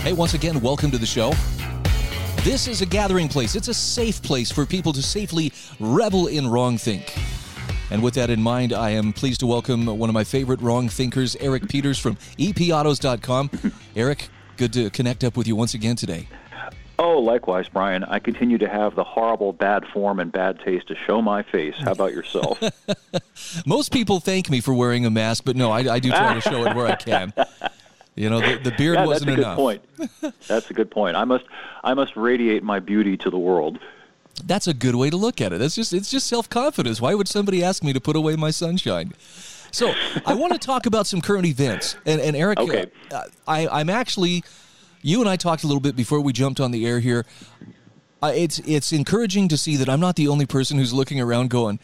Hey, once again, welcome to the show. This is a gathering place. It's a safe place for people to safely revel in wrong think. And with that in mind, I am pleased to welcome one of my favorite wrong thinkers, Eric Peters from epautos.com. Eric, good to connect up with you once again today. Oh, likewise, Brian. I continue to have the horrible bad form and bad taste to show my face. How about yourself? Most people thank me for wearing a mask, but no, I, I do try to show it where I can. You know, the, the beard yeah, wasn't enough. that's a good point. That's a good point. I must, I must radiate my beauty to the world. That's a good way to look at it. That's just it's just self confidence. Why would somebody ask me to put away my sunshine? So I want to talk about some current events. And, and Eric, Okay. uh, I, I'm actually, you and I talked a little bit before we jumped on the air here. Uh, it's it's encouraging to see that I'm not the only person who's looking around going,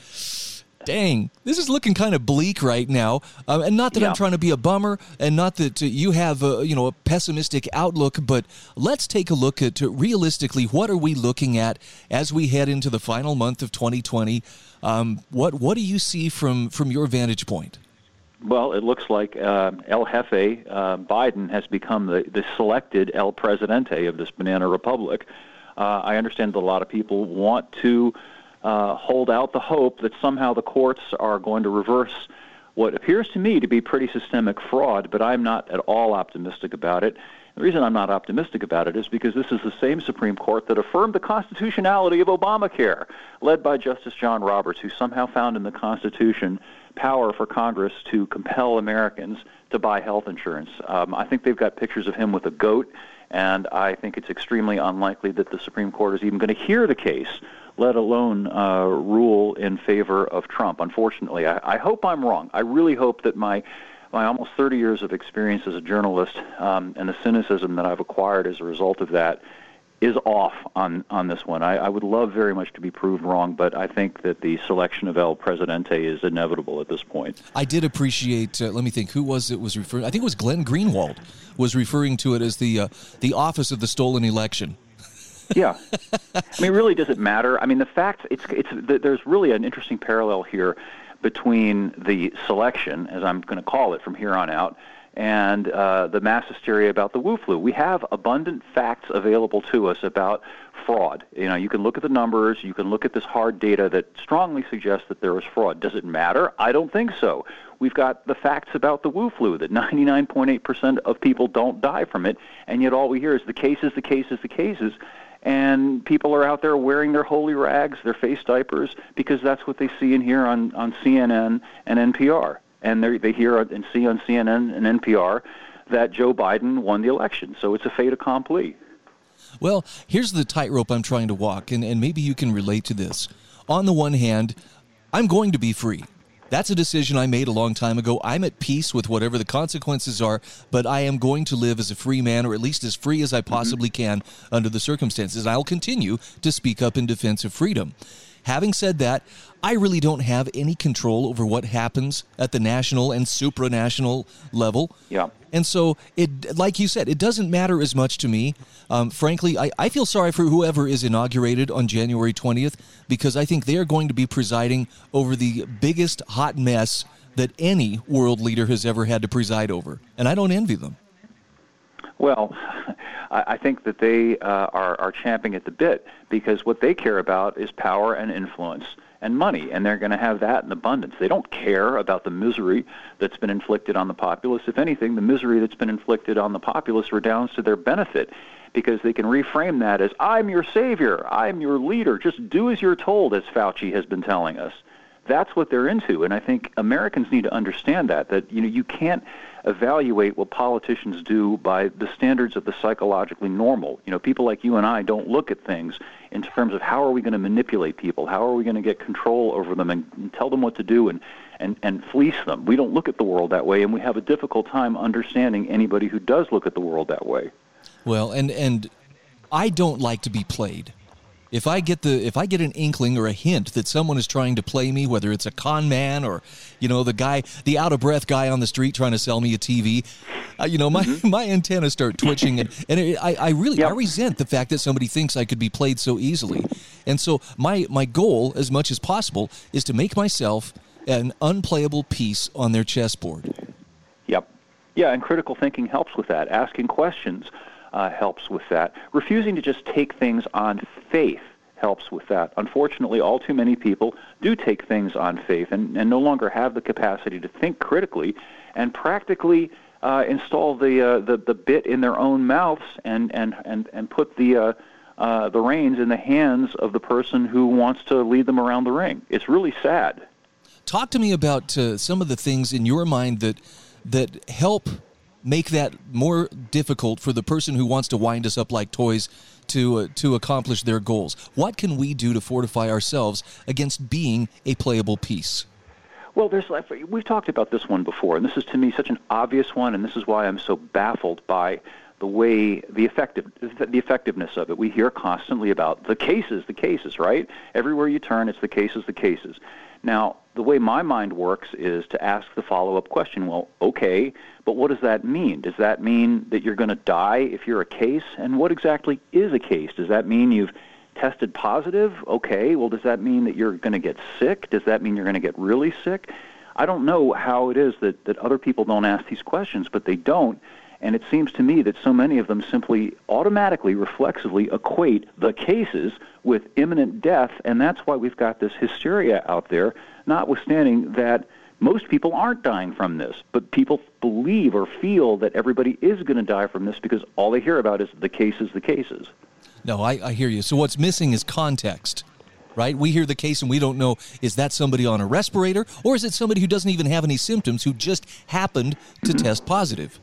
"Dang, this is looking kind of bleak right now." Um, and not that I'm trying to be a bummer, and not that uh, you have a, you know a pessimistic outlook, but let's take a look at uh, realistically what are we looking at as we head into the final month of 2020. Um, what what do you see from from your vantage point? Well, it looks like uh, El Jefe uh, Biden has become the, the selected El Presidente of this banana republic. Uh, I understand that a lot of people want to uh, hold out the hope that somehow the courts are going to reverse what appears to me to be pretty systemic fraud, but I'm not at all optimistic about it. The reason I'm not optimistic about it is because this is the same Supreme Court that affirmed the constitutionality of Obamacare, led by Justice John Roberts, who somehow found in the Constitution power for Congress to compel Americans to buy health insurance. Um, I think they've got pictures of him with a goat, and I think it's extremely unlikely that the Supreme Court is even going to hear the case, let alone uh, rule in favor of Trump. Unfortunately, I, I hope I'm wrong. I really hope that my my almost 30 years of experience as a journalist um, and the cynicism that I've acquired as a result of that is off on, on this one. I, I would love very much to be proved wrong, but I think that the selection of El Presidente is inevitable at this point. I did appreciate. Uh, let me think. Who was it? Was referring? I think it was Glenn Greenwald was referring to it as the uh, the office of the stolen election. yeah. I mean, really, does it matter? I mean, the fact it's it's th- there's really an interesting parallel here between the selection, as I'm going to call it from here on out, and uh, the mass hysteria about the Wu flu. We have abundant facts available to us about fraud. You know, you can look at the numbers, you can look at this hard data that strongly suggests that there was fraud. Does it matter? I don't think so. We've got the facts about the Wu flu that 99.8% of people don't die from it, and yet all we hear is the cases, the cases, the cases and people are out there wearing their holy rags, their face diapers, because that's what they see and hear on, on CNN and NPR. And they hear and see on CNN and NPR that Joe Biden won the election. So it's a fait accompli. Well, here's the tightrope I'm trying to walk, and, and maybe you can relate to this. On the one hand, I'm going to be free. That's a decision I made a long time ago. I'm at peace with whatever the consequences are, but I am going to live as a free man, or at least as free as I mm-hmm. possibly can under the circumstances. I will continue to speak up in defense of freedom. Having said that, I really don't have any control over what happens at the national and supranational level. Yeah. And so, it, like you said, it doesn't matter as much to me. Um, frankly, I, I feel sorry for whoever is inaugurated on January 20th because I think they are going to be presiding over the biggest hot mess that any world leader has ever had to preside over. And I don't envy them. Well, I think that they uh, are, are champing at the bit because what they care about is power and influence and money, and they're going to have that in abundance. They don't care about the misery that's been inflicted on the populace. If anything, the misery that's been inflicted on the populace redounds to their benefit because they can reframe that as, I'm your savior, I'm your leader, just do as you're told, as Fauci has been telling us. That's what they're into, and I think Americans need to understand that, that you know, you can't evaluate what politicians do by the standards of the psychologically normal. You know, people like you and I don't look at things in terms of how are we going to manipulate people, how are we going to get control over them and, and tell them what to do and, and, and fleece them. We don't look at the world that way, and we have a difficult time understanding anybody who does look at the world that way. Well, and and I don't like to be played. If I get the if I get an inkling or a hint that someone is trying to play me, whether it's a con man or you know the guy, the out of breath guy on the street trying to sell me a TV, uh, you know my mm-hmm. my antennas start twitching and and it, I I really yep. I resent the fact that somebody thinks I could be played so easily, and so my my goal as much as possible is to make myself an unplayable piece on their chessboard. Yep. Yeah, and critical thinking helps with that. Asking questions uh, helps with that. Refusing to just take things on faith helps with that. Unfortunately, all too many people do take things on faith and, and no longer have the capacity to think critically and practically uh, install the, uh, the the bit in their own mouths and and and and put the uh, uh, the reins in the hands of the person who wants to lead them around the ring. It's really sad. Talk to me about uh, some of the things in your mind that that help make that more difficult for the person who wants to wind us up like toys to uh, to accomplish their goals? What can we do to fortify ourselves against being a playable piece? Well, there's we've talked about this one before, and this is to me such an obvious one, and this is why I'm so baffled by the way the effective the effectiveness of it. We hear constantly about the cases, the cases, right? Everywhere you turn, it's the cases, the cases. Now, the way my mind works is to ask the follow up question well, okay, but what does that mean? Does that mean that you're going to die if you're a case? And what exactly is a case? Does that mean you've tested positive? Okay, well, does that mean that you're going to get sick? Does that mean you're going to get really sick? I don't know how it is that, that other people don't ask these questions, but they don't. And it seems to me that so many of them simply automatically, reflexively equate the cases with imminent death, and that's why we've got this hysteria out there, notwithstanding that most people aren't dying from this, but people believe or feel that everybody is going to die from this because all they hear about is the cases, the cases. No, I, I hear you. So what's missing is context right? We hear the case and we don't know is that somebody on a respirator or is it somebody who doesn't even have any symptoms who just happened to mm-hmm. test positive?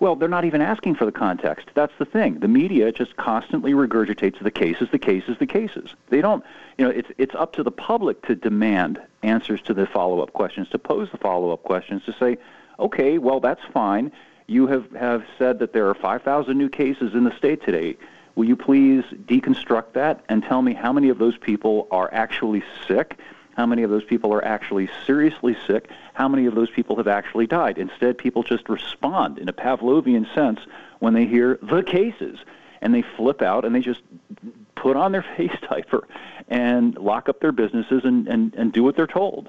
Well, they're not even asking for the context. That's the thing. The media just constantly regurgitates the cases, the cases, the cases. They don't, you know, it's it's up to the public to demand answers to the follow-up questions, to pose the follow-up questions, to say, okay, well, that's fine. You have have said that there are 5,000 new cases in the state today. Will you please deconstruct that and tell me how many of those people are actually sick? How many of those people are actually seriously sick? How many of those people have actually died? Instead, people just respond in a Pavlovian sense when they hear the cases, and they flip out and they just put on their face diaper and lock up their businesses and, and, and do what they're told.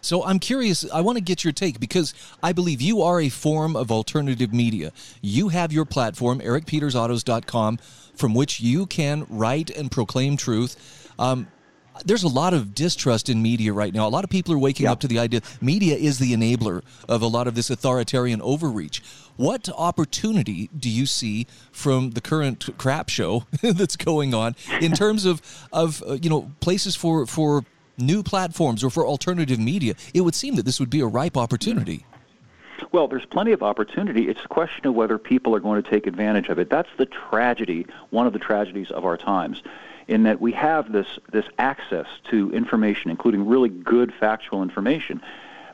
So I'm curious, I want to get your take because I believe you are a form of alternative media. You have your platform, ericpetersautos.com, from which you can write and proclaim truth. Um, there's a lot of distrust in media right now. A lot of people are waking up to the idea media is the enabler of a lot of this authoritarian overreach. What opportunity do you see from the current crap show that's going on in terms of of uh, you know places for for new platforms or for alternative media? It would seem that this would be a ripe opportunity. Well, there's plenty of opportunity. It's a question of whether people are going to take advantage of it. That's the tragedy, one of the tragedies of our times in that we have this, this access to information, including really good factual information.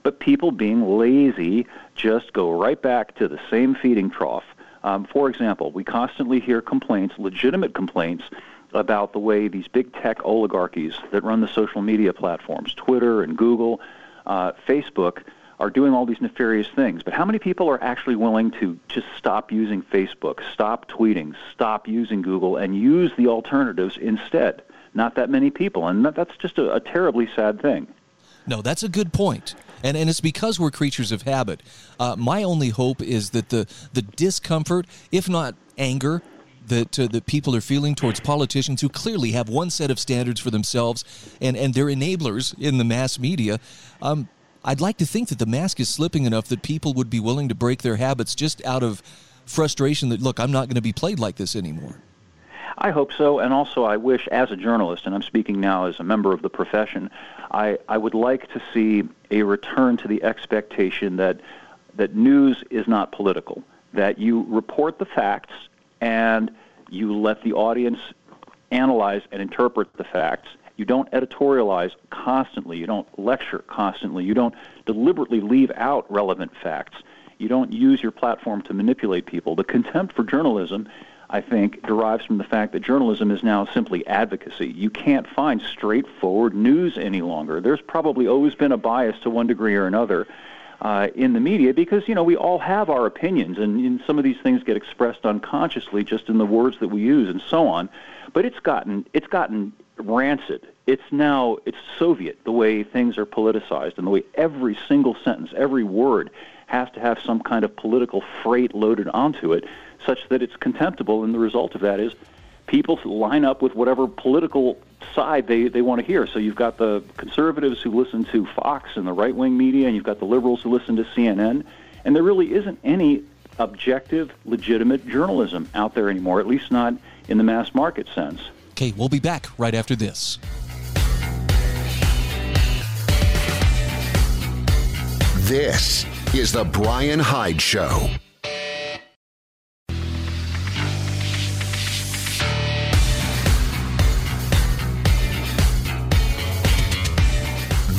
But people being lazy just go right back to the same feeding trough. Um, for example, we constantly hear complaints, legitimate complaints, about the way these big tech oligarchies that run the social media platforms, Twitter and Google, uh, Facebook, are doing all these nefarious things. But how many people are actually willing to just stop using Facebook, stop tweeting, stop using Google, and use the alternatives instead? Not that many people, and that's just a, a terribly sad thing. No, that's a good point. And, and it's because we're creatures of habit. Uh, my only hope is that the, the discomfort, if not anger, that uh, that people are feeling towards politicians who clearly have one set of standards for themselves and and they're enablers in the mass media. Um, I'd like to think that the mask is slipping enough that people would be willing to break their habits just out of frustration that, look, I'm not going to be played like this anymore. I hope so, and also I wish, as a journalist, and I'm speaking now as a member of the profession, I, I would like to see a return to the expectation that that news is not political, that you report the facts and you let the audience analyze and interpret the facts, you don't editorialize constantly. You don't lecture constantly. You don't deliberately leave out relevant facts. You don't use your platform to manipulate people. The contempt for journalism I think, derives from the fact that journalism is now simply advocacy. You can't find straightforward news any longer. There's probably always been a bias to one degree or another uh, in the media because you know we all have our opinions, and, and some of these things get expressed unconsciously just in the words that we use and so on. But it's gotten it's gotten rancid. It's now it's Soviet the way things are politicized and the way every single sentence, every word has to have some kind of political freight loaded onto it, such that it's contemptible. And the result of that is people line up with whatever political side they, they want to hear. So you've got the conservatives who listen to Fox and the right wing media, and you've got the liberals who listen to CNN. And there really isn't any objective, legitimate journalism out there anymore, at least not in the mass market sense. Okay, we'll be back right after this. This is The Brian Hyde Show.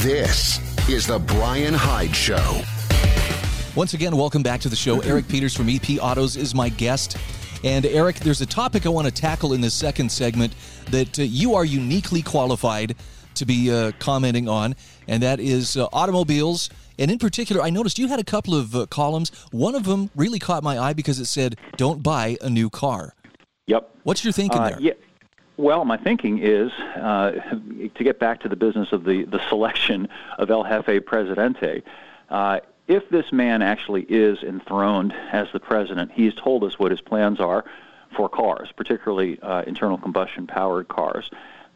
This is The Brian Hyde Show. Once again, welcome back to the show. Eric Peters from EP Autos is my guest. And Eric, there's a topic I want to tackle in this second segment that uh, you are uniquely qualified to be uh, commenting on, and that is uh, automobiles. And in particular, I noticed you had a couple of uh, columns. One of them really caught my eye because it said, "Don't buy a new car." Yep. What's your thinking Uh, there? yeah. Well, my thinking is uh, to get back to the business of the, the selection of El Jefe Presidente. If this man actually is enthroned as the president, he's told us what his plans are for cars, particularly uh, internal combustion powered cars,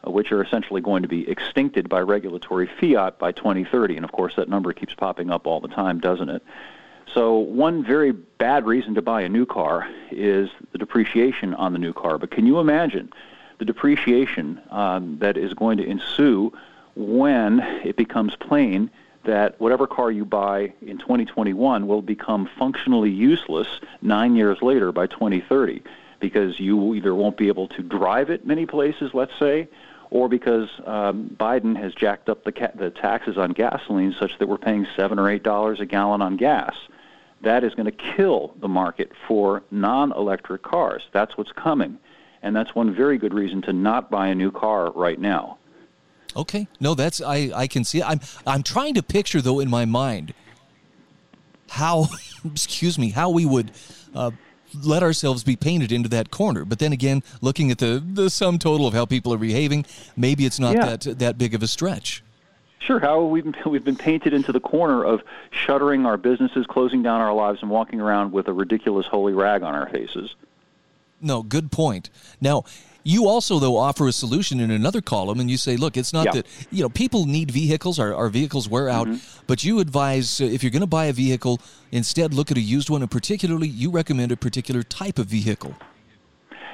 uh, which are essentially going to be extincted by regulatory fiat by 2030. And of course, that number keeps popping up all the time, doesn't it? So, one very bad reason to buy a new car is the depreciation on the new car. But can you imagine the depreciation um, that is going to ensue when it becomes plain that whatever car you buy in 2021 will become functionally useless nine years later by 2030 because you either won't be able to drive it many places, let's say, or because um, Biden has jacked up the, ca- the taxes on gasoline such that we're paying seven or eight dollars a gallon on gas. That is going to kill the market for non-electric cars. That's what's coming, and that's one very good reason to not buy a new car right now. Okay. No, that's I I can see. I'm I'm trying to picture though in my mind how excuse me how we would uh, let ourselves be painted into that corner. But then again, looking at the the sum total of how people are behaving, maybe it's not Yeah. that that big of a stretch. Sure. How we've been, we've been painted into the corner of shuttering our businesses, closing down our lives, and walking around with a ridiculous holy rag on our faces. No, good point. Now, you also though offer a solution in another column, and you say, look, it's not Yeah. that you know people need vehicles, our, our vehicles wear out, but you advise uh, if you're going to buy a vehicle, instead look at a used one, and particularly you recommend a particular type of vehicle.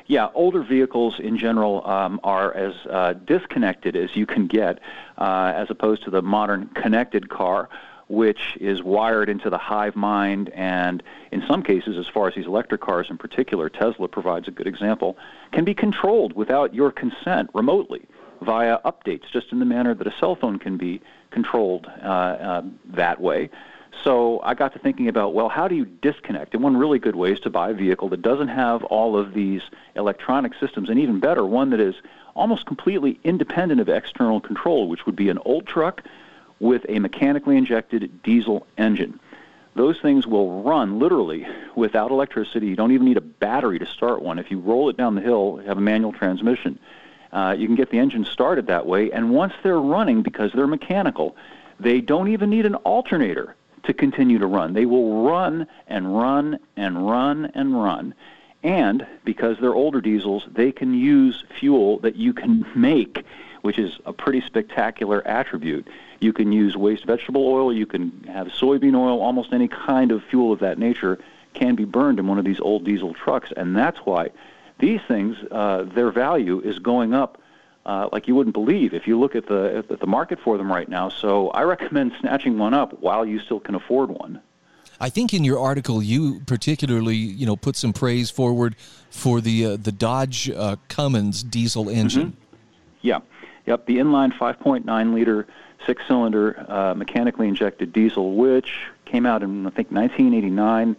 Yeah, older vehicles in general um, are as uh, disconnected as you can get, uh, as opposed to the modern connected car, which is wired into the hive mind. And in some cases, as far as these electric cars in particular, Tesla provides a good example, can be controlled without your consent remotely via updates, just in the manner that a cell phone can be controlled uh, uh, that way. So I got to thinking about, well, how do you disconnect? And one really good way is to buy a vehicle that doesn't have all of these electronic systems, and even better, one that is almost completely independent of external control, which would be an old truck with a mechanically injected diesel engine. Those things will run literally without electricity. You don't even need a battery to start one. If you roll it down the hill, have a manual transmission. Uh, you can get the engine started that way, and once they're running, because they're mechanical, they don't even need an alternator to continue to run. They will run and run and run and run. And because they're older diesels, they can use fuel that you can make, which is a pretty spectacular attribute. You can use waste vegetable oil, you can have soybean oil, almost any kind of fuel of that nature can be burned in one of these old diesel trucks. And that's why these things, uh, their value is going up uh, like you wouldn't believe if you look at the at the market for them right now. So I recommend snatching one up while you still can afford one. I think in your article you particularly you know put some praise forward for the uh, the Dodge uh, Cummins diesel engine. Yeah, yep. The inline 5.9 liter six cylinder uh, mechanically injected diesel, which came out in I think 1989.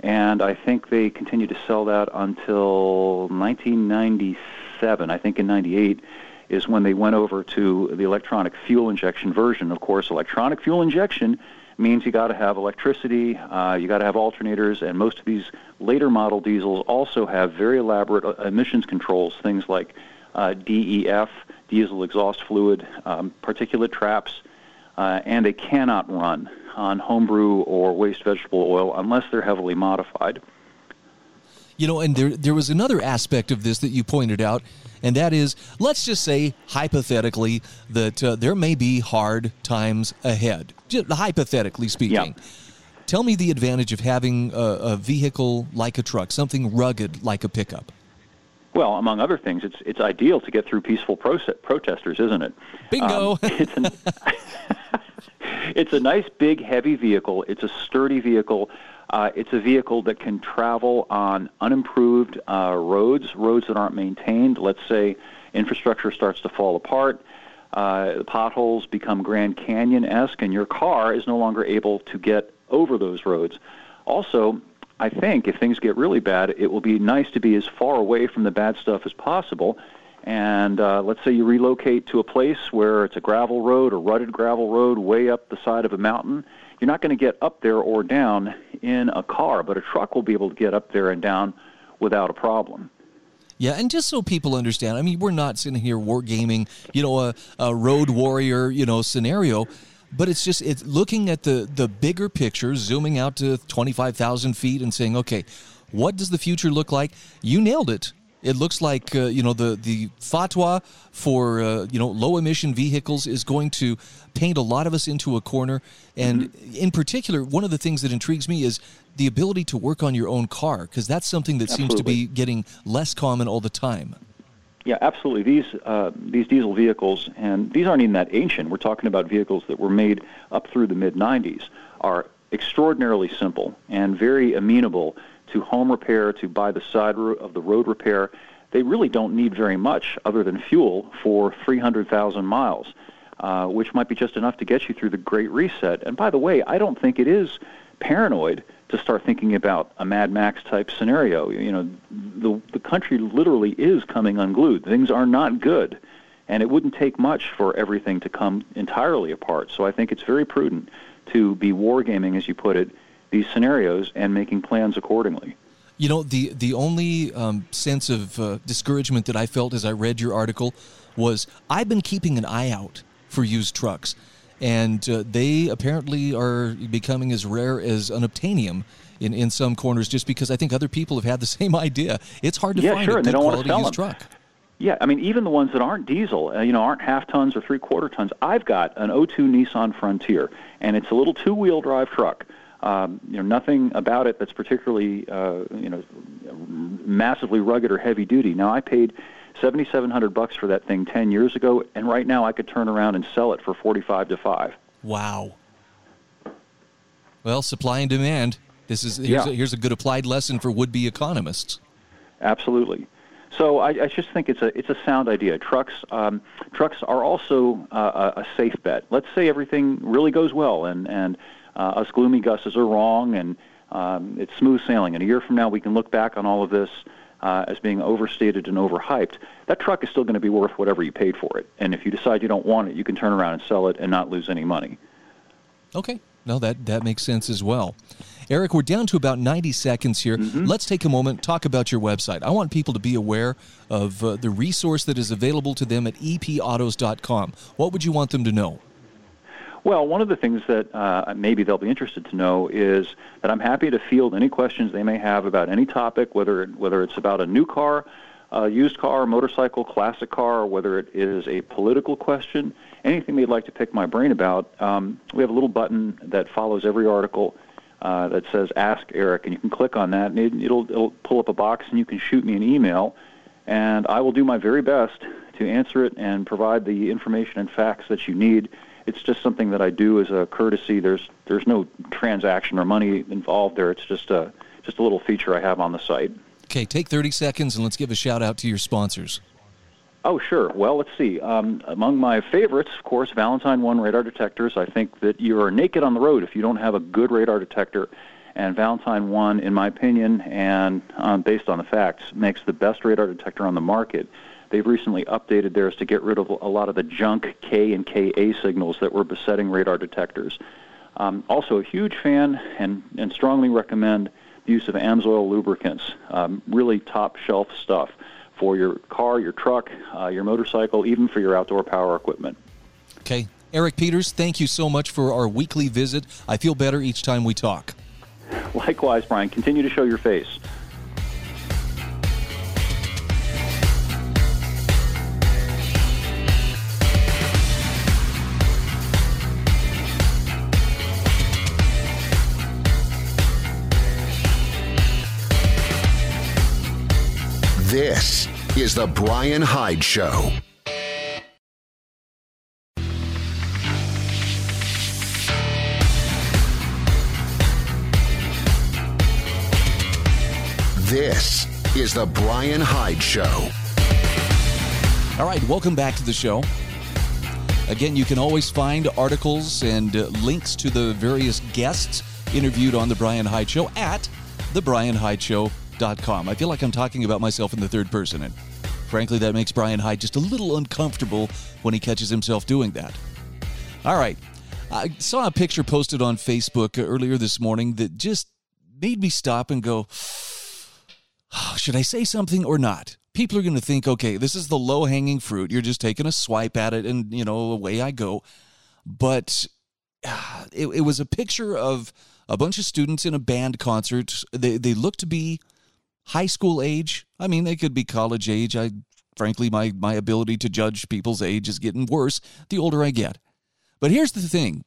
and I think they continued to sell that until 1997. I think in '98 is when they went over to the electronic fuel injection version. Of course, electronic fuel injection means you got to have electricity, uh, you got to have alternators, and most of these later model diesels also have very elaborate uh, emissions controls, things like DEF, diesel exhaust fluid, um, particulate traps, uh, and they cannot run on homebrew or waste vegetable oil unless they're heavily modified. You know, and there there was another aspect of this that you pointed out, and that is, let's just say hypothetically that uh, there may be hard times ahead, just hypothetically speaking. Yeah. Tell me the advantage of having a, a vehicle like a truck, something rugged like a pickup. Well, among other things, it's it's ideal to get through peaceful protesters, isn't it? Bingo. Um, it's, an, it's a nice, big, heavy vehicle. It's a sturdy vehicle. Uh, it's a vehicle that can travel on unimproved uh, roads, roads that aren't maintained. Let's say infrastructure starts to fall apart, uh, the potholes become Grand Canyon esque, and your car is no longer able to get over those roads. Also, I think if things get really bad, it will be nice to be as far away from the bad stuff as possible. And uh, let's say you relocate to a place where it's a gravel road, a rutted gravel road way up the side of a mountain you're not going to get up there or down in a car, but a truck will be able to get up there and down without a problem. Yeah, and just so people understand, I mean, we're not sitting here wargaming, you know, a, a road warrior, you know, scenario, but it's just it's looking at the the bigger picture, zooming out to twenty five thousand feet, and saying, okay, what does the future look like? You nailed it. It looks like uh, you know the the fatwa for uh, you know low emission vehicles is going to paint a lot of us into a corner. And mm-hmm. in particular, one of the things that intrigues me is the ability to work on your own car because that's something that absolutely. seems to be getting less common all the time. Yeah, absolutely. These uh, these diesel vehicles, and these aren't even that ancient. We're talking about vehicles that were made up through the mid '90s, are extraordinarily simple and very amenable to home repair, to by the side of the road repair. They really don't need very much other than fuel for 300,000 miles, uh, which might be just enough to get you through the Great Reset. And by the way, I don't think it is paranoid to start thinking about a Mad Max type scenario. You know, the the country literally is coming unglued. Things are not good, and it wouldn't take much for everything to come entirely apart. So I think it's very prudent to be wargaming, as you put it, these scenarios and making plans accordingly. You know, the the only um, sense of uh, discouragement that I felt as I read your article was I've been keeping an eye out for used trucks, and uh, they apparently are becoming as rare as unobtainium in, in some corners. Just because I think other people have had the same idea, it's hard to yeah, find sure, a good quality used them. truck. Yeah, I mean, even the ones that aren't diesel, uh, you know, aren't half tons or three quarter tons. I've got an 02 Nissan Frontier, and it's a little two wheel drive truck. Um, you know, nothing about it that's particularly, uh, you know, massively rugged or heavy duty. Now, I paid 7,700 bucks for that thing 10 years ago, and right now I could turn around and sell it for 45 to five. Wow. Well, supply and demand. This is here's, yeah. a, here's a good applied lesson for would-be economists. Absolutely. So I, I, just think it's a it's a sound idea. Trucks um, trucks are also uh, a safe bet. Let's say everything really goes well and and uh, us gloomy gusses are wrong and um, it's smooth sailing. And a year from now, we can look back on all of this uh, as being overstated and overhyped. That truck is still going to be worth whatever you paid for it. And if you decide you don't want it, you can turn around and sell it and not lose any money. Okay. No, that, that makes sense as well. Eric, we're down to about 90 seconds here. Mm-hmm. Let's take a moment, talk about your website. I want people to be aware of uh, the resource that is available to them at epautos.com. What would you want them to know? Well, one of the things that uh, maybe they'll be interested to know is that I'm happy to field any questions they may have about any topic, whether whether it's about a new car, a used car, motorcycle, classic car, whether it is a political question, anything they'd like to pick my brain about. Um, we have a little button that follows every article uh, that says "Ask Eric," and you can click on that, and it, it'll it'll pull up a box, and you can shoot me an email, and I will do my very best to answer it and provide the information and facts that you need it's just something that I do as a courtesy. There's there's no transaction or money involved there. It's just a just a little feature I have on the site. Okay, take 30 seconds and let's give a shout out to your sponsors. Oh, sure. Well, let's see. Um, among my favorites, of course, Valentine One radar detectors. I think that you are naked on the road if you don't have a good radar detector. And Valentine 1, in my opinion, and um, based on the facts, makes the best radar detector on the market. They've recently updated theirs to get rid of a lot of the junk K and Ka signals that were besetting radar detectors. Um, also, a huge fan and, and strongly recommend the use of AMSOIL lubricants. Um, really top shelf stuff for your car, your truck, uh, your motorcycle, even for your outdoor power equipment. Okay. Eric Peters, thank you so much for our weekly visit. I feel better each time we talk. Likewise, Brian. Continue to show your face. This is The Brian Hyde Show. This is The Brian Hyde Show. All right, welcome back to the show. Again, you can always find articles and uh, links to the various guests interviewed on The Brian Hyde Show at thebrianhydeshow.com. I feel like I'm talking about myself in the third person, and frankly, that makes Brian Hyde just a little uncomfortable when he catches himself doing that. All right, I saw a picture posted on Facebook uh, earlier this morning that just made me stop and go, should I say something or not? People are going to think, okay, this is the low hanging fruit. You're just taking a swipe at it and, you know, away I go. But it, it was a picture of a bunch of students in a band concert. They, they look to be high school age. I mean, they could be college age. I, frankly, my, my ability to judge people's age is getting worse the older I get. But here's the thing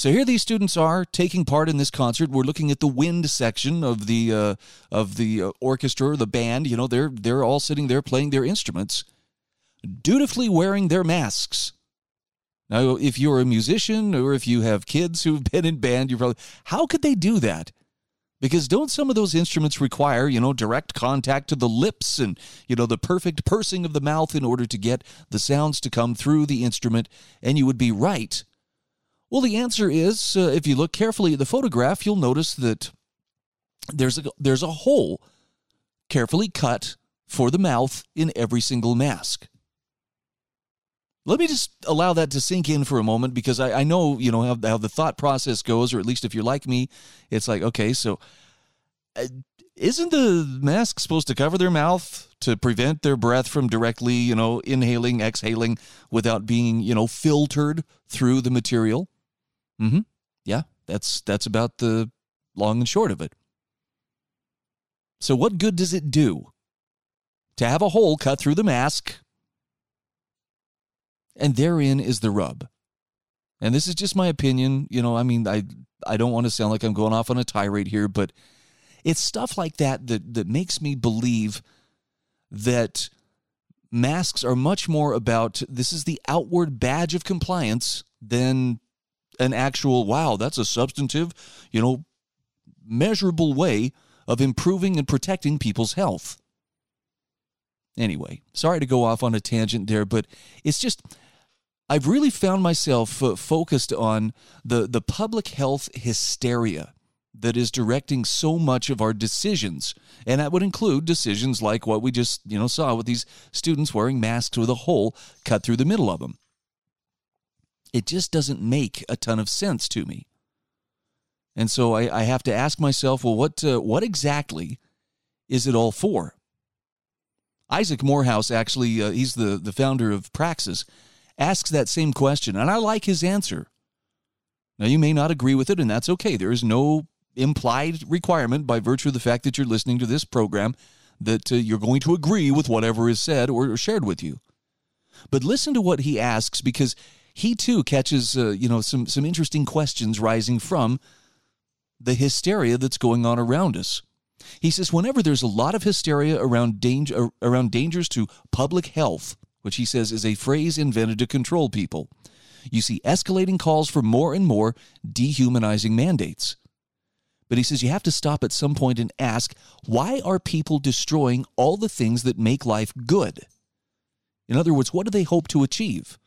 so here these students are taking part in this concert. We're looking at the wind section of the uh, of the uh, orchestra or the band. You know, they're they're all sitting there playing their instruments, dutifully wearing their masks. Now, if you're a musician or if you have kids who've been in band, you're probably how could they do that? Because don't some of those instruments require, you know, direct contact to the lips and, you know, the perfect pursing of the mouth in order to get the sounds to come through the instrument? And you would be right well, the answer is uh, if you look carefully at the photograph, you'll notice that there's a, there's a hole carefully cut for the mouth in every single mask. Let me just allow that to sink in for a moment because I, I know, you know, how, how, the thought process goes, or at least if you're like me, it's like, okay, so uh, isn't the mask supposed to cover their mouth to prevent their breath from directly, you know, inhaling, exhaling without being, you know, filtered through the material? Mm-hmm. Yeah, that's that's about the long and short of it. So what good does it do to have a hole cut through the mask? And therein is the rub. And this is just my opinion, you know, I mean I I don't want to sound like I'm going off on a tirade here, but it's stuff like that that that makes me believe that masks are much more about this is the outward badge of compliance than an actual, wow, that's a substantive, you know, measurable way of improving and protecting people's health. Anyway, sorry to go off on a tangent there, but it's just I've really found myself focused on the the public health hysteria that is directing so much of our decisions and that would include decisions like what we just you know saw with these students wearing masks with a hole cut through the middle of them it just doesn't make a ton of sense to me. And so I, I have to ask myself, well, what uh, what exactly is it all for? Isaac Morehouse, actually, uh, he's the, the founder of Praxis, asks that same question, and I like his answer. Now, you may not agree with it, and that's okay. There is no implied requirement by virtue of the fact that you're listening to this program that uh, you're going to agree with whatever is said or shared with you. But listen to what he asks because he too catches uh, you know some some interesting questions rising from the hysteria that's going on around us. He says whenever there's a lot of hysteria around danger around dangers to public health, which he says is a phrase invented to control people, you see escalating calls for more and more dehumanizing mandates. But he says you have to stop at some point and ask, why are people destroying all the things that make life good? In other words, what do they hope to achieve?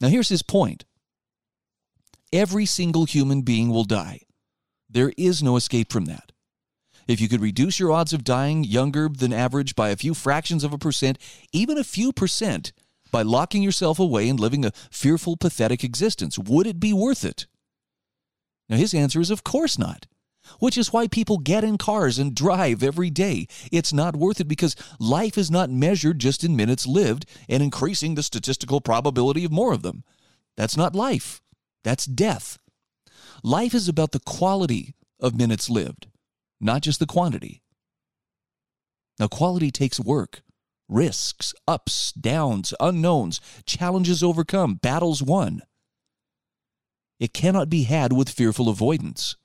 Now, here's his point every single human being will die. There is no escape from that. If you could reduce your odds of dying younger than average by a few fractions of a percent, even a few percent, by locking yourself away and living a fearful, pathetic existence, would it be worth it? Now, his answer is of course not, which is why people get in cars and drive every day. It's not worth it because life is not measured just in minutes lived and increasing the statistical probability of more of them. That's not life, that's death. Life is about the quality of minutes lived not just the quantity. Now, quality takes work, risks, ups, downs, unknowns, challenges overcome, battles won. It cannot be had with fearful avoidance.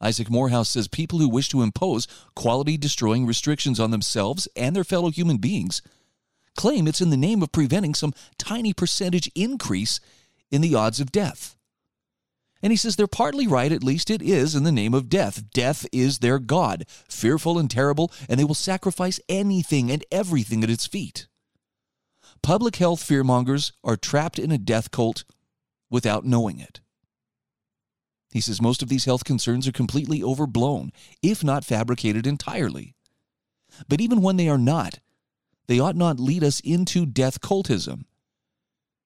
Isaac Morehouse says people who wish to impose quality destroying restrictions on themselves and their fellow human beings claim it's in the name of preventing some tiny percentage increase in the odds of death. And he says they're partly right, at least it is in the name of death. Death is their God, fearful and terrible, and they will sacrifice anything and everything at its feet. Public health fearmongers are trapped in a death cult without knowing it. He says most of these health concerns are completely overblown, if not fabricated entirely. But even when they are not, they ought not lead us into death cultism.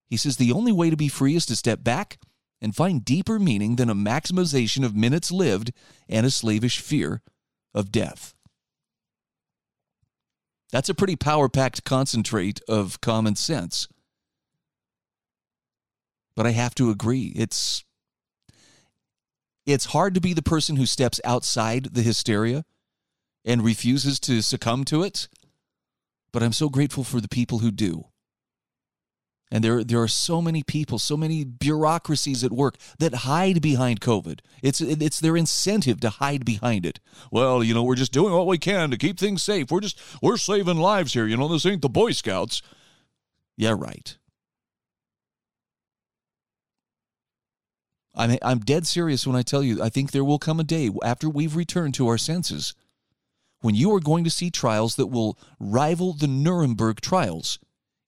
He says the only way to be free is to step back and find deeper meaning than a maximization of minutes lived and a slavish fear of death. That's a pretty power packed concentrate of common sense. But I have to agree, it's it's hard to be the person who steps outside the hysteria and refuses to succumb to it. But I'm so grateful for the people who do. And there, there are so many people, so many bureaucracies at work that hide behind COVID. It's, it's their incentive to hide behind it. Well, you know, we're just doing what we can to keep things safe. We're just, we're saving lives here. You know, this ain't the Boy Scouts. Yeah, right. I'm, I'm dead serious when I tell you, I think there will come a day after we've returned to our senses when you are going to see trials that will rival the Nuremberg trials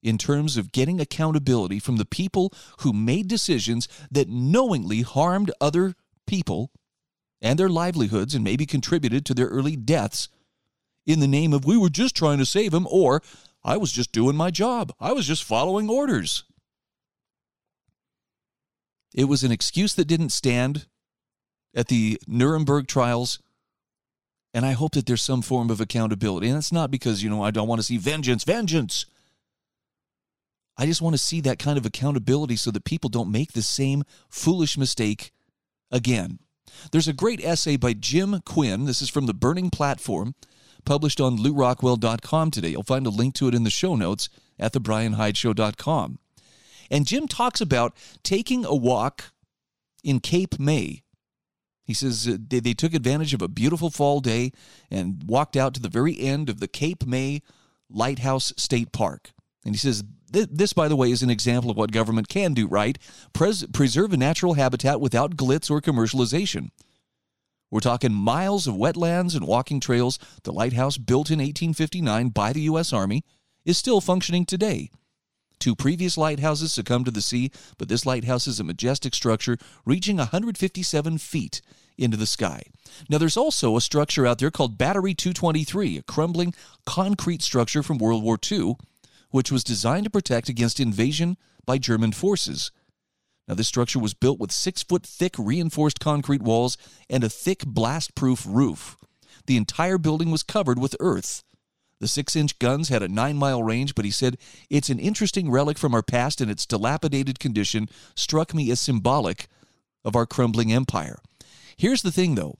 in terms of getting accountability from the people who made decisions that knowingly harmed other people and their livelihoods and maybe contributed to their early deaths in the name of we were just trying to save them or I was just doing my job. I was just following orders. It was an excuse that didn't stand at the Nuremberg trials. And I hope that there's some form of accountability. And it's not because, you know, I don't want to see vengeance, vengeance. I just want to see that kind of accountability so that people don't make the same foolish mistake again. There's a great essay by Jim Quinn. This is from the Burning Platform, published on lewrockwell.com today. You'll find a link to it in the show notes at thebrianhydeshow.com. And Jim talks about taking a walk in Cape May. He says uh, they, they took advantage of a beautiful fall day and walked out to the very end of the Cape May Lighthouse State Park. And he says this, by the way, is an example of what government can do right Pres- preserve a natural habitat without glitz or commercialization. We're talking miles of wetlands and walking trails. The lighthouse, built in 1859 by the U.S. Army, is still functioning today. Two previous lighthouses succumbed to the sea, but this lighthouse is a majestic structure reaching 157 feet into the sky. Now, there's also a structure out there called Battery 223, a crumbling concrete structure from World War II which was designed to protect against invasion by German forces. Now, this structure was built with six foot thick reinforced concrete walls and a thick blast proof roof. The entire building was covered with earth. The six inch guns had a nine mile range, but he said, It's an interesting relic from our past, and its dilapidated condition struck me as symbolic of our crumbling empire. Here's the thing, though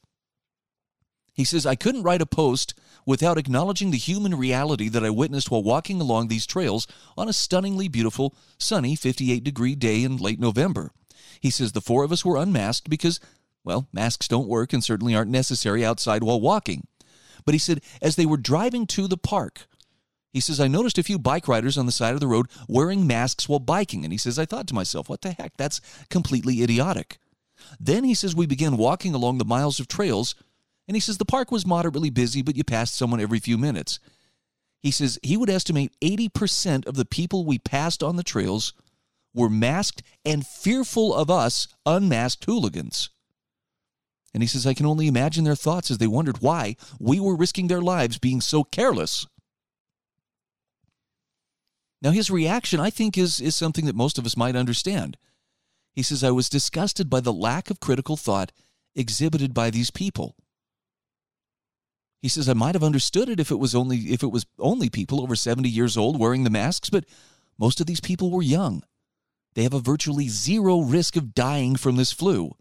he says, I couldn't write a post without acknowledging the human reality that I witnessed while walking along these trails on a stunningly beautiful, sunny 58 degree day in late November. He says the four of us were unmasked because, well, masks don't work and certainly aren't necessary outside while walking. But he said, as they were driving to the park, he says, I noticed a few bike riders on the side of the road wearing masks while biking. And he says, I thought to myself, what the heck? That's completely idiotic. Then he says, we began walking along the miles of trails and he says the park was moderately busy, but you passed someone every few minutes. He says he would estimate 80% of the people we passed on the trails were masked and fearful of us unmasked hooligans. And he says, I can only imagine their thoughts as they wondered why we were risking their lives being so careless. Now, his reaction, I think, is, is something that most of us might understand. He says, I was disgusted by the lack of critical thought exhibited by these people. He says, I might have understood it if it was only if it was only people over 70 years old wearing the masks, but most of these people were young. They have a virtually zero risk of dying from this flu.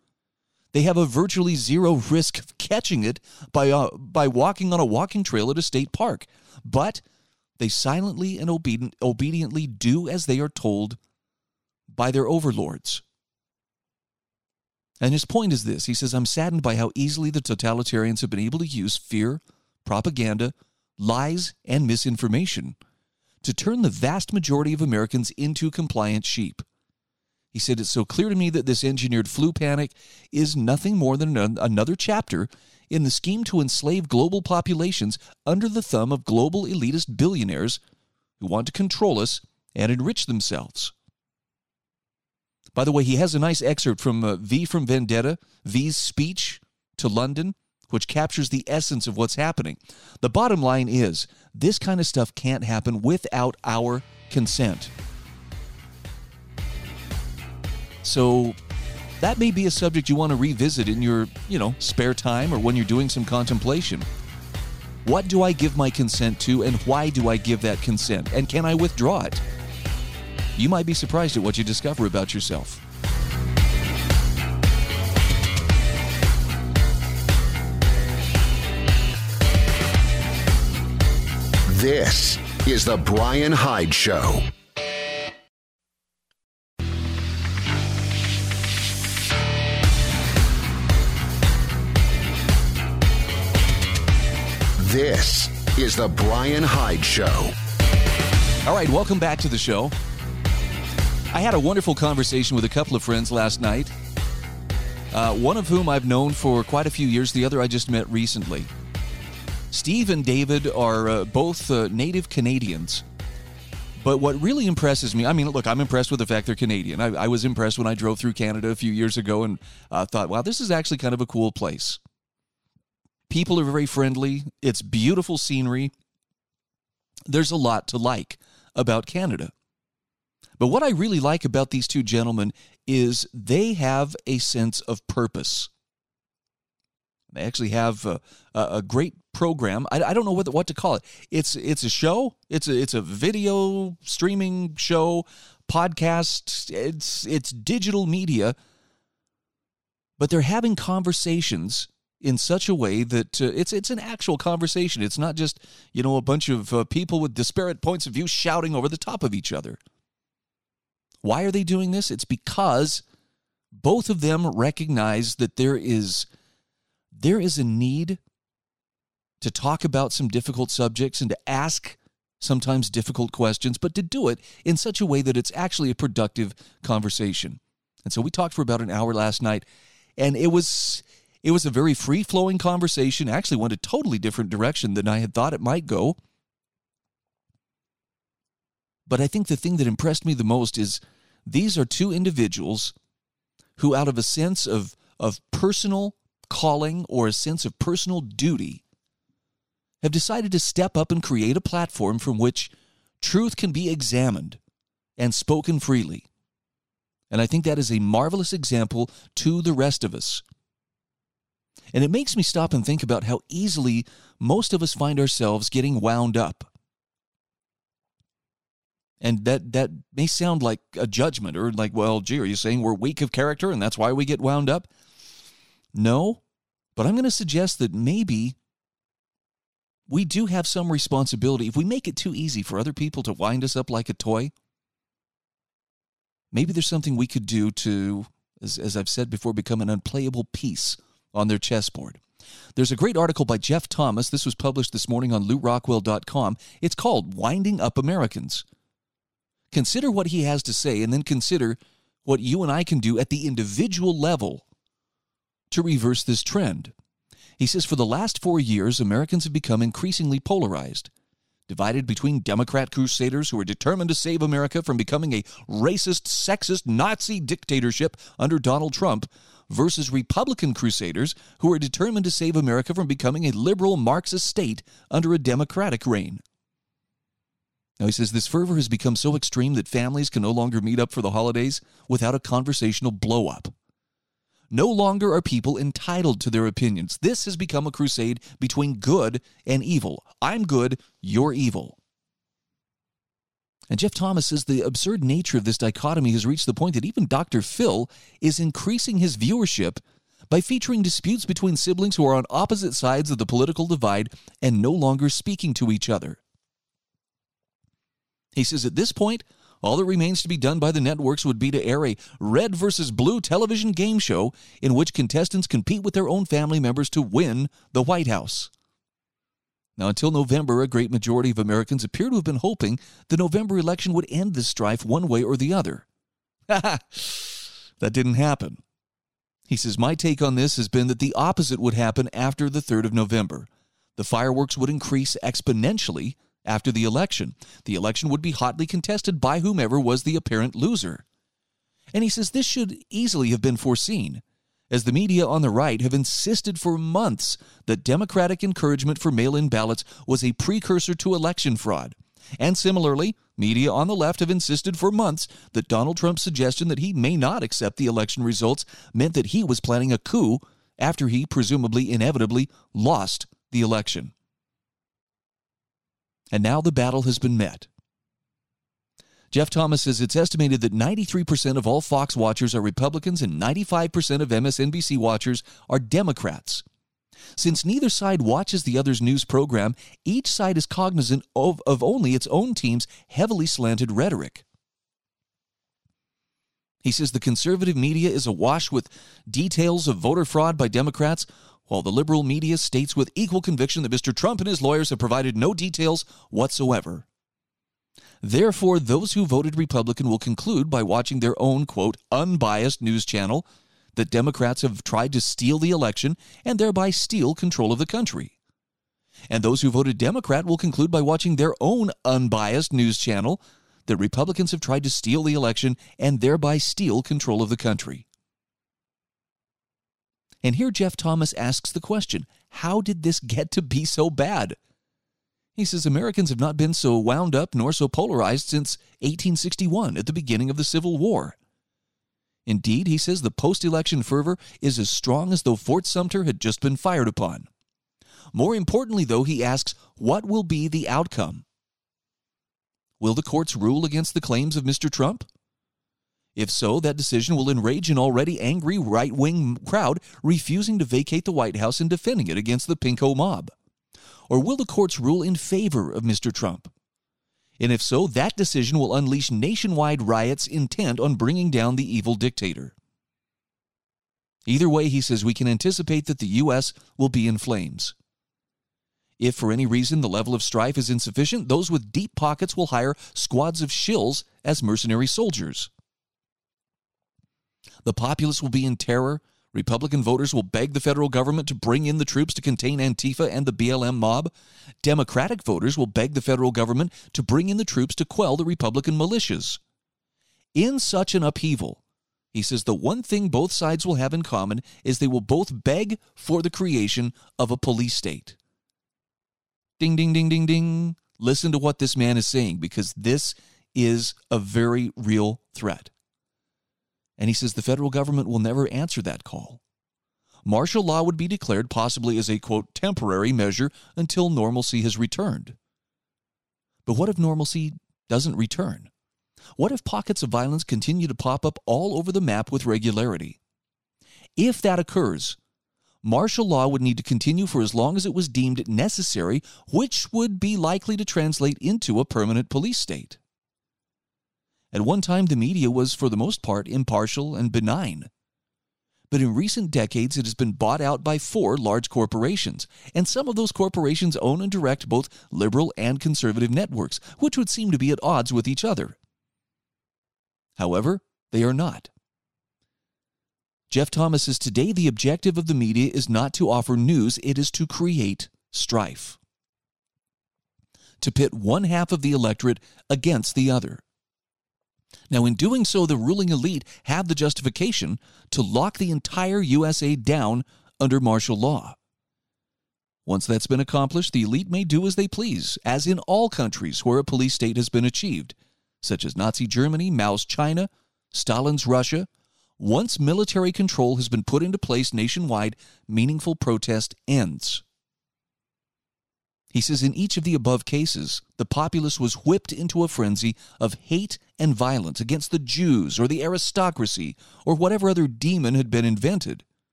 They have a virtually zero risk of catching it by, uh, by walking on a walking trail at a state park. But they silently and obedient, obediently do as they are told by their overlords. And his point is this he says, I'm saddened by how easily the totalitarians have been able to use fear, propaganda, lies, and misinformation to turn the vast majority of Americans into compliant sheep. He said, It's so clear to me that this engineered flu panic is nothing more than another chapter in the scheme to enslave global populations under the thumb of global elitist billionaires who want to control us and enrich themselves. By the way, he has a nice excerpt from uh, V from Vendetta, V's speech to London, which captures the essence of what's happening. The bottom line is this kind of stuff can't happen without our consent. So that may be a subject you want to revisit in your, you know, spare time or when you're doing some contemplation. What do I give my consent to and why do I give that consent? And can I withdraw it? You might be surprised at what you discover about yourself. This is The Brian Hyde Show. This is The Brian Hyde Show. All right, welcome back to the show. I had a wonderful conversation with a couple of friends last night, uh, one of whom I've known for quite a few years, the other I just met recently. Steve and David are uh, both uh, native Canadians. But what really impresses me, I mean, look, I'm impressed with the fact they're Canadian. I, I was impressed when I drove through Canada a few years ago and uh, thought, wow, this is actually kind of a cool place. People are very friendly. It's beautiful scenery. There's a lot to like about Canada. But what I really like about these two gentlemen is they have a sense of purpose. They actually have a, a great program. I, I, don't know what, what to call it. It's it's a show. It's a it's a video streaming show, podcast. It's it's digital media. But they're having conversations in such a way that uh, it's it's an actual conversation. It's not just you know a bunch of uh, people with disparate points of view shouting over the top of each other. Why are they doing this? It's because both of them recognize that there is there is a need to talk about some difficult subjects and to ask sometimes difficult questions, but to do it in such a way that it's actually a productive conversation. And so we talked for about an hour last night, and it was it was a very free flowing conversation, actually went a totally different direction than I had thought it might go. But I think the thing that impressed me the most is these are two individuals who, out of a sense of, of personal calling or a sense of personal duty, have decided to step up and create a platform from which truth can be examined and spoken freely. And I think that is a marvelous example to the rest of us. And it makes me stop and think about how easily most of us find ourselves getting wound up. And that, that may sound like a judgment or like, well, gee, are you saying we're weak of character and that's why we get wound up? No, but I'm going to suggest that maybe we do have some responsibility. If we make it too easy for other people to wind us up like a toy, maybe there's something we could do to, as, as I've said before, become an unplayable piece on their chessboard. There's a great article by Jeff Thomas. This was published this morning on lewrockwell.com. It's called Winding Up Americans. Consider what he has to say and then consider what you and I can do at the individual level to reverse this trend. He says for the last four years, Americans have become increasingly polarized, divided between Democrat crusaders who are determined to save America from becoming a racist, sexist, Nazi dictatorship under Donald Trump versus Republican crusaders who are determined to save America from becoming a liberal Marxist state under a Democratic reign. Now, he says this fervor has become so extreme that families can no longer meet up for the holidays without a conversational blow up. No longer are people entitled to their opinions. This has become a crusade between good and evil. I'm good, you're evil. And Jeff Thomas says the absurd nature of this dichotomy has reached the point that even Dr. Phil is increasing his viewership by featuring disputes between siblings who are on opposite sides of the political divide and no longer speaking to each other. He says at this point, all that remains to be done by the networks would be to air a red versus blue television game show in which contestants compete with their own family members to win the White House. Now, until November, a great majority of Americans appear to have been hoping the November election would end this strife one way or the other. that didn't happen. He says, My take on this has been that the opposite would happen after the 3rd of November. The fireworks would increase exponentially after the election. The election would be hotly contested by whomever was the apparent loser. And he says this should easily have been foreseen, as the media on the right have insisted for months that Democratic encouragement for mail in ballots was a precursor to election fraud. And similarly, media on the left have insisted for months that Donald Trump's suggestion that he may not accept the election results meant that he was planning a coup after he presumably inevitably lost the election. And now the battle has been met. Jeff Thomas says it's estimated that 93% of all Fox watchers are Republicans and 95% of MSNBC watchers are Democrats. Since neither side watches the other's news program, each side is cognizant of, of only its own team's heavily slanted rhetoric. He says the conservative media is awash with details of voter fraud by Democrats, while the liberal media states with equal conviction that Mr. Trump and his lawyers have provided no details whatsoever. Therefore, those who voted Republican will conclude by watching their own, quote, unbiased news channel that Democrats have tried to steal the election and thereby steal control of the country. And those who voted Democrat will conclude by watching their own unbiased news channel that Republicans have tried to steal the election and thereby steal control of the country. And here Jeff Thomas asks the question how did this get to be so bad? He says Americans have not been so wound up nor so polarized since 1861 at the beginning of the Civil War. Indeed, he says the post election fervor is as strong as though Fort Sumter had just been fired upon. More importantly, though, he asks, what will be the outcome? Will the courts rule against the claims of Mr. Trump? If so, that decision will enrage an already angry right wing crowd refusing to vacate the White House and defending it against the pinko mob. Or will the courts rule in favor of Mr. Trump? And if so, that decision will unleash nationwide riots intent on bringing down the evil dictator. Either way, he says we can anticipate that the U.S. will be in flames. If for any reason the level of strife is insufficient, those with deep pockets will hire squads of shills as mercenary soldiers. The populace will be in terror. Republican voters will beg the federal government to bring in the troops to contain Antifa and the BLM mob. Democratic voters will beg the federal government to bring in the troops to quell the Republican militias. In such an upheaval, he says the one thing both sides will have in common is they will both beg for the creation of a police state. Ding, ding, ding, ding, ding. Listen to what this man is saying because this is a very real threat. And he says the federal government will never answer that call. Martial law would be declared possibly as a, quote, temporary measure until normalcy has returned. But what if normalcy doesn't return? What if pockets of violence continue to pop up all over the map with regularity? If that occurs, martial law would need to continue for as long as it was deemed necessary, which would be likely to translate into a permanent police state. At one time, the media was, for the most part, impartial and benign. But in recent decades, it has been bought out by four large corporations, and some of those corporations own and direct both liberal and conservative networks, which would seem to be at odds with each other. However, they are not. Jeff Thomas says today the objective of the media is not to offer news, it is to create strife. To pit one half of the electorate against the other. Now, in doing so, the ruling elite have the justification to lock the entire USA down under martial law. Once that's been accomplished, the elite may do as they please, as in all countries where a police state has been achieved, such as Nazi Germany, Mao's China, Stalin's Russia. Once military control has been put into place nationwide, meaningful protest ends. He says in each of the above cases, the populace was whipped into a frenzy of hate and violence against the Jews or the aristocracy or whatever other demon had been invented.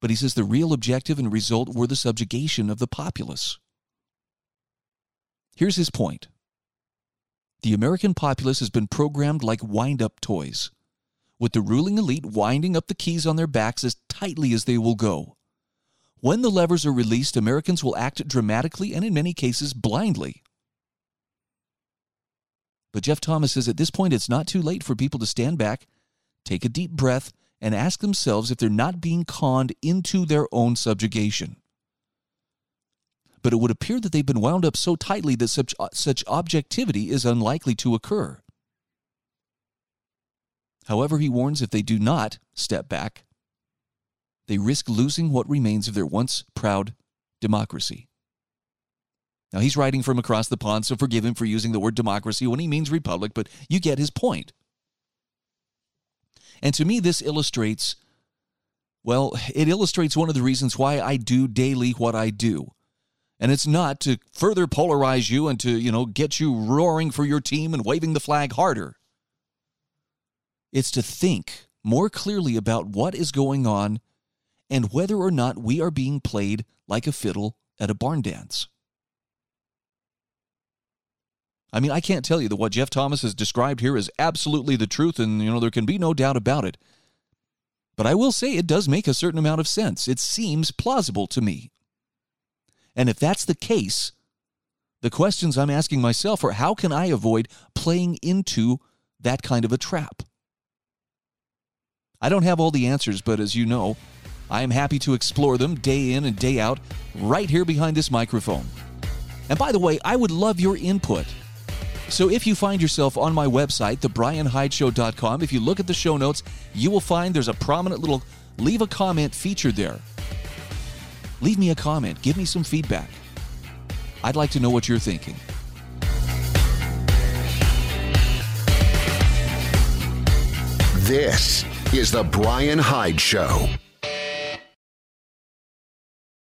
But he says the real objective and result were the subjugation of the populace. Here's his point the American populace has been programmed like wind up toys, with the ruling elite winding up the keys on their backs as tightly as they will go. When the levers are released, Americans will act dramatically and in many cases blindly. But Jeff Thomas says at this point it's not too late for people to stand back, take a deep breath, and ask themselves if they're not being conned into their own subjugation. But it would appear that they've been wound up so tightly that such, uh, such objectivity is unlikely to occur. However, he warns if they do not step back, they risk losing what remains of their once proud democracy. Now, he's writing from across the pond, so forgive him for using the word democracy when he means republic, but you get his point. And to me, this illustrates, well, it illustrates one of the reasons why I do daily what I do. And it's not to further polarize you and to, you know, get you roaring for your team and waving the flag harder. It's to think more clearly about what is going on and whether or not we are being played like a fiddle at a barn dance. I mean, I can't tell you that what Jeff Thomas has described here is absolutely the truth, and, you know, there can be no doubt about it. But I will say it does make a certain amount of sense. It seems plausible to me. And if that's the case, the questions I'm asking myself are how can I avoid playing into that kind of a trap? I don't have all the answers, but as you know, I am happy to explore them day in and day out right here behind this microphone. And by the way, I would love your input. So if you find yourself on my website, thebrianhydeshow.com, if you look at the show notes, you will find there's a prominent little leave a comment feature there. Leave me a comment, give me some feedback. I'd like to know what you're thinking. This is The Brian Hyde Show.